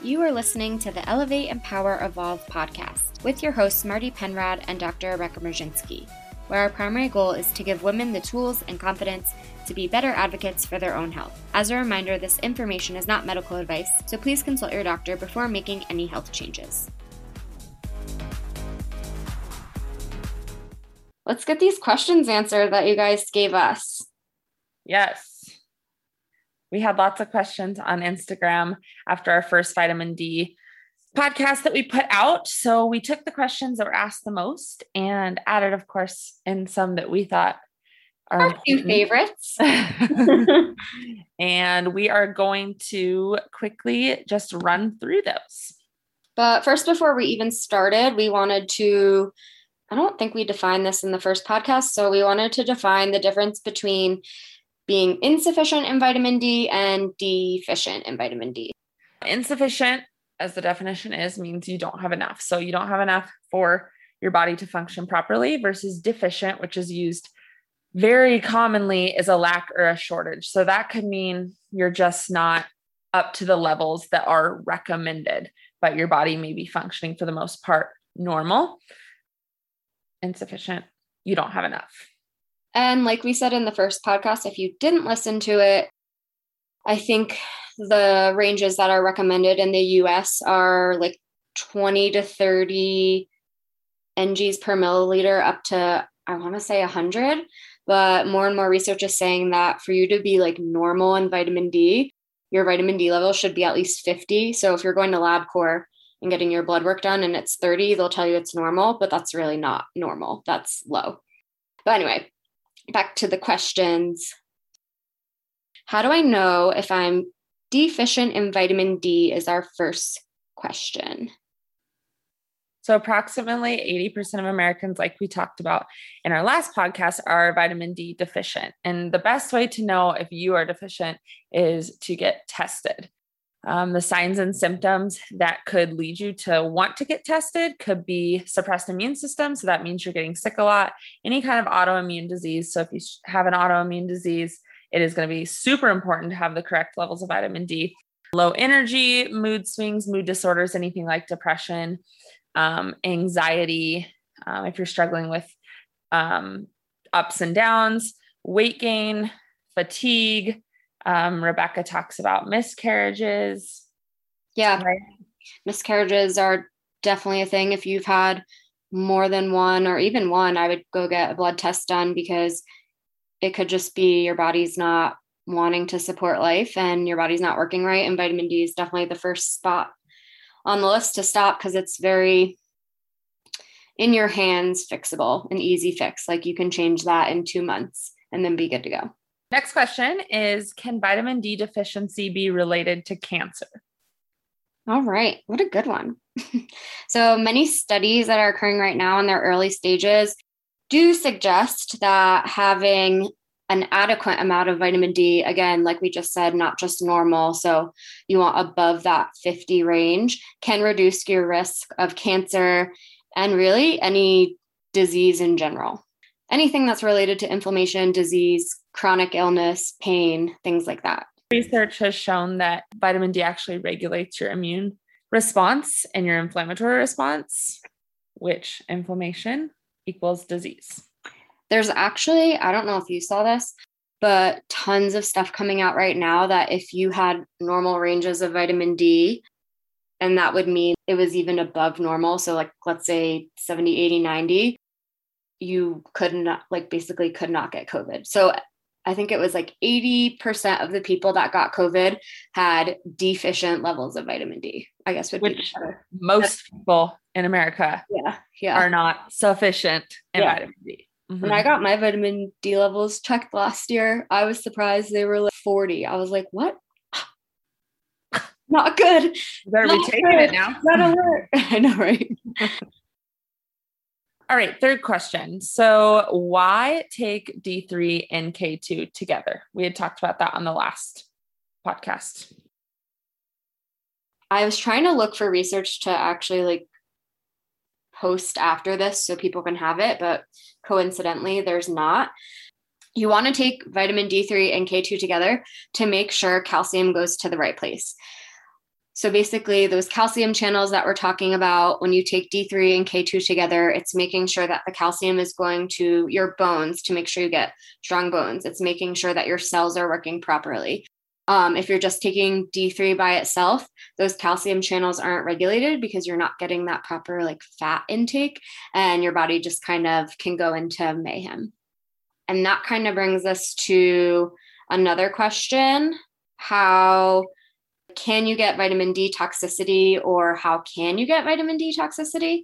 You are listening to the Elevate, Empower, Evolve podcast with your hosts, Marty Penrod and Dr. Rebecca Merzinski, where our primary goal is to give women the tools and confidence to be better advocates for their own health. As a reminder, this information is not medical advice, so please consult your doctor before making any health changes. Let's get these questions answered that you guys gave us. Yes we had lots of questions on Instagram after our first vitamin D podcast that we put out. So we took the questions that were asked the most and added, of course, in some that we thought are a few favorites. and we are going to quickly just run through those. But first, before we even started, we wanted to. I don't think we defined this in the first podcast. So we wanted to define the difference between being insufficient in vitamin D and deficient in vitamin D. Insufficient, as the definition is, means you don't have enough. So you don't have enough for your body to function properly versus deficient, which is used very commonly as a lack or a shortage. So that could mean you're just not up to the levels that are recommended, but your body may be functioning for the most part normal. Insufficient, you don't have enough. And like we said in the first podcast, if you didn't listen to it, I think the ranges that are recommended in the US are like 20 to 30 NGs per milliliter up to, I want to say 100. But more and more research is saying that for you to be like normal in vitamin D, your vitamin D level should be at least 50. So if you're going to LabCorp and getting your blood work done and it's 30, they'll tell you it's normal, but that's really not normal. That's low. But anyway, back to the questions. How do I know if I'm deficient in vitamin D? Is our first question. So, approximately 80% of Americans, like we talked about in our last podcast, are vitamin D deficient. And the best way to know if you are deficient is to get tested. Um, the signs and symptoms that could lead you to want to get tested could be suppressed immune system. So that means you're getting sick a lot, any kind of autoimmune disease. So if you have an autoimmune disease, it is going to be super important to have the correct levels of vitamin D. Low energy, mood swings, mood disorders, anything like depression, um, anxiety, um, if you're struggling with um, ups and downs, weight gain, fatigue, um, Rebecca talks about miscarriages. Yeah. Right? Miscarriages are definitely a thing. If you've had more than one or even one, I would go get a blood test done because it could just be your body's not wanting to support life and your body's not working right. And vitamin D is definitely the first spot on the list to stop because it's very in your hands fixable, an easy fix. Like you can change that in two months and then be good to go. Next question is Can vitamin D deficiency be related to cancer? All right. What a good one. so, many studies that are occurring right now in their early stages do suggest that having an adequate amount of vitamin D, again, like we just said, not just normal, so you want above that 50 range, can reduce your risk of cancer and really any disease in general. Anything that's related to inflammation, disease, chronic illness, pain, things like that. Research has shown that vitamin D actually regulates your immune response and your inflammatory response, which inflammation equals disease. There's actually, I don't know if you saw this, but tons of stuff coming out right now that if you had normal ranges of vitamin D, and that would mean it was even above normal. So, like, let's say 70, 80, 90, you could not, like, basically could not get COVID. So, I think it was like 80% of the people that got COVID had deficient levels of vitamin D. I guess would Which be better. most people in America yeah, yeah. are not sufficient in yeah. vitamin D. Mm-hmm. When I got my vitamin D levels checked last year, I was surprised they were like 40. I was like, what? Not good. You better Not be taking good. it now. That alert. I know, right? All right, third question. So, why take D3 and K2 together? We had talked about that on the last podcast. I was trying to look for research to actually like post after this so people can have it, but coincidentally, there's not. You want to take vitamin D3 and K2 together to make sure calcium goes to the right place. So basically, those calcium channels that we're talking about, when you take D3 and K2 together, it's making sure that the calcium is going to your bones to make sure you get strong bones. It's making sure that your cells are working properly. Um, if you're just taking D3 by itself, those calcium channels aren't regulated because you're not getting that proper like fat intake, and your body just kind of can go into mayhem. And that kind of brings us to another question How can you get vitamin D toxicity or how can you get vitamin D toxicity?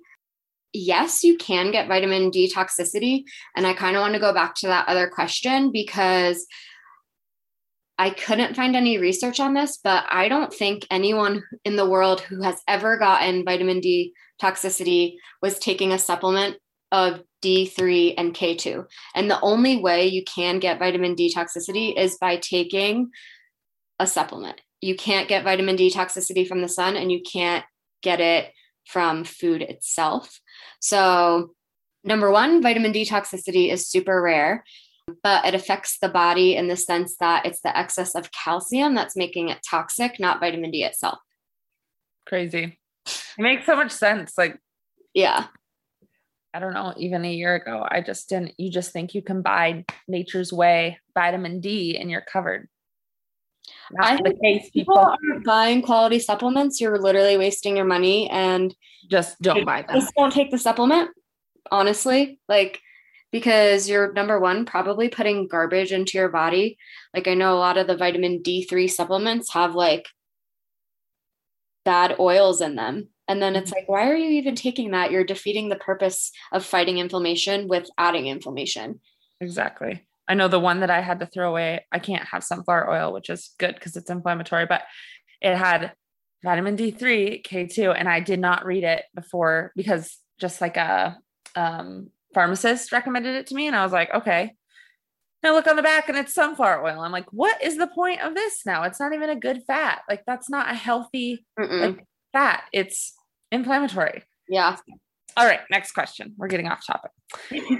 Yes, you can get vitamin D toxicity. And I kind of want to go back to that other question because I couldn't find any research on this, but I don't think anyone in the world who has ever gotten vitamin D toxicity was taking a supplement of D3 and K2. And the only way you can get vitamin D toxicity is by taking a supplement you can't get vitamin D toxicity from the sun and you can't get it from food itself. So, number one, vitamin D toxicity is super rare, but it affects the body in the sense that it's the excess of calcium that's making it toxic, not vitamin D itself. Crazy. It makes so much sense. Like, yeah. I don't know, even a year ago, I just didn't, you just think you can buy nature's way vitamin D and you're covered. I the case. People, aren't buying quality supplements. You're literally wasting your money and just don't buy them. Just don't take the supplement. Honestly, like because you're number one probably putting garbage into your body. Like I know a lot of the vitamin D3 supplements have like bad oils in them. And then it's mm-hmm. like, why are you even taking that? You're defeating the purpose of fighting inflammation with adding inflammation. Exactly. I know the one that I had to throw away, I can't have sunflower oil, which is good because it's inflammatory, but it had vitamin D3, K2, and I did not read it before because just like a um, pharmacist recommended it to me. And I was like, okay. And I look on the back and it's sunflower oil. I'm like, what is the point of this now? It's not even a good fat. Like, that's not a healthy like, fat, it's inflammatory. Yeah. All right, next question. We're getting off topic.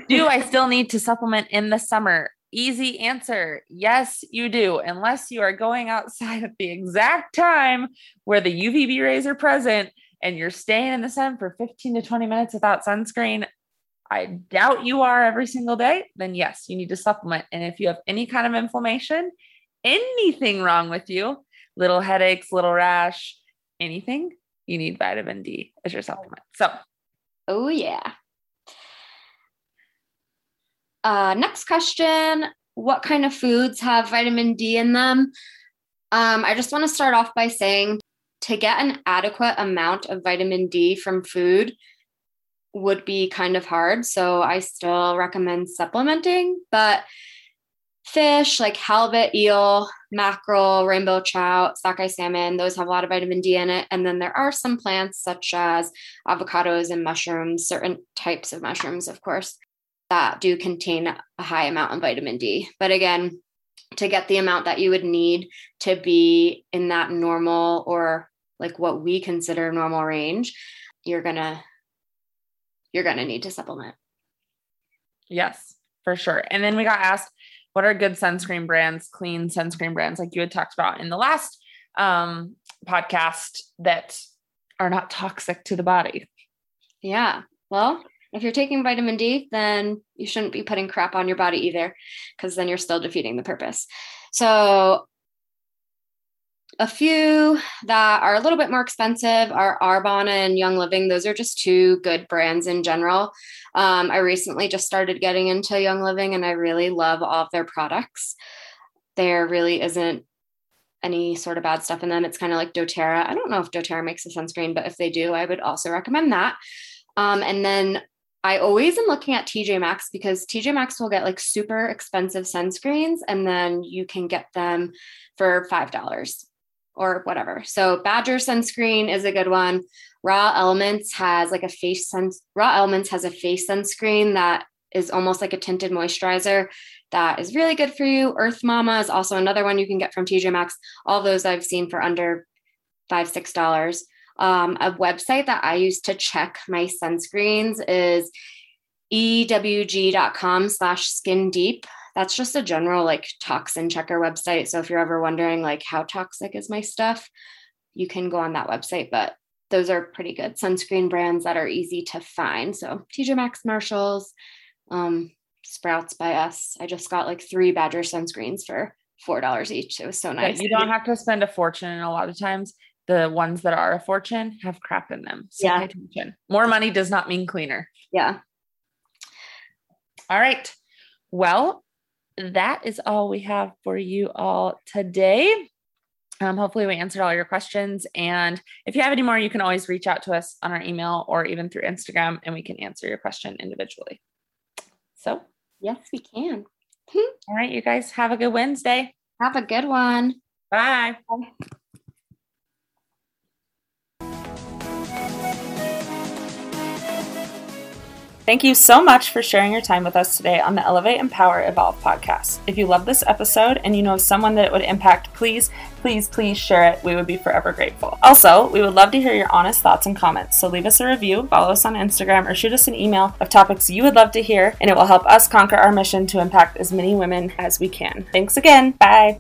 do I still need to supplement in the summer? Easy answer. Yes, you do. Unless you are going outside at the exact time where the UVB rays are present and you're staying in the sun for 15 to 20 minutes without sunscreen. I doubt you are every single day. Then, yes, you need to supplement. And if you have any kind of inflammation, anything wrong with you, little headaches, little rash, anything, you need vitamin D as your supplement. So, Oh, yeah. Uh, next question What kind of foods have vitamin D in them? Um, I just want to start off by saying to get an adequate amount of vitamin D from food would be kind of hard. So I still recommend supplementing, but fish like halibut, eel, mackerel, rainbow trout, sockeye salmon, those have a lot of vitamin D in it. And then there are some plants such as avocados and mushrooms, certain types of mushrooms, of course, that do contain a high amount of vitamin D. But again, to get the amount that you would need to be in that normal or like what we consider normal range, you're going to you're going to need to supplement. Yes, for sure. And then we got asked what are good sunscreen brands, clean sunscreen brands, like you had talked about in the last um, podcast that are not toxic to the body? Yeah. Well, if you're taking vitamin D, then you shouldn't be putting crap on your body either, because then you're still defeating the purpose. So, a few that are a little bit more expensive are Arbonne and Young Living. Those are just two good brands in general. Um, I recently just started getting into Young Living and I really love all of their products. There really isn't any sort of bad stuff in them. It's kind of like doTERRA. I don't know if doTERRA makes a sunscreen, but if they do, I would also recommend that. Um, and then I always am looking at TJ Maxx because TJ Maxx will get like super expensive sunscreens and then you can get them for $5 or whatever. So Badger sunscreen is a good one. Raw Elements has like a face sun Raw Elements has a face sunscreen that is almost like a tinted moisturizer that is really good for you. Earth Mama is also another one you can get from TJ Maxx. All those I've seen for under five, six dollars. Um, a website that I use to check my sunscreens is ewg.com slash skin deep that's just a general like toxin checker website. So if you're ever wondering like how toxic is my stuff, you can go on that website. But those are pretty good sunscreen brands that are easy to find. So TJ Maxx, Marshalls, um, Sprouts by us. I just got like three Badger sunscreens for four dollars each. It was so nice. you don't have to spend a fortune, and a lot of times the ones that are a fortune have crap in them. So Yeah. attention. More money does not mean cleaner. Yeah. All right. Well, that is all we have for you all today. Um, hopefully, we answered all your questions. And if you have any more, you can always reach out to us on our email or even through Instagram, and we can answer your question individually. So, Yes, we can. all right, you guys have a good Wednesday. Have a good one. Bye. Thank you so much for sharing your time with us today on the Elevate, Empower, Evolve podcast. If you love this episode and you know someone that it would impact, please, please, please share it. We would be forever grateful. Also, we would love to hear your honest thoughts and comments. So leave us a review, follow us on Instagram, or shoot us an email of topics you would love to hear, and it will help us conquer our mission to impact as many women as we can. Thanks again. Bye.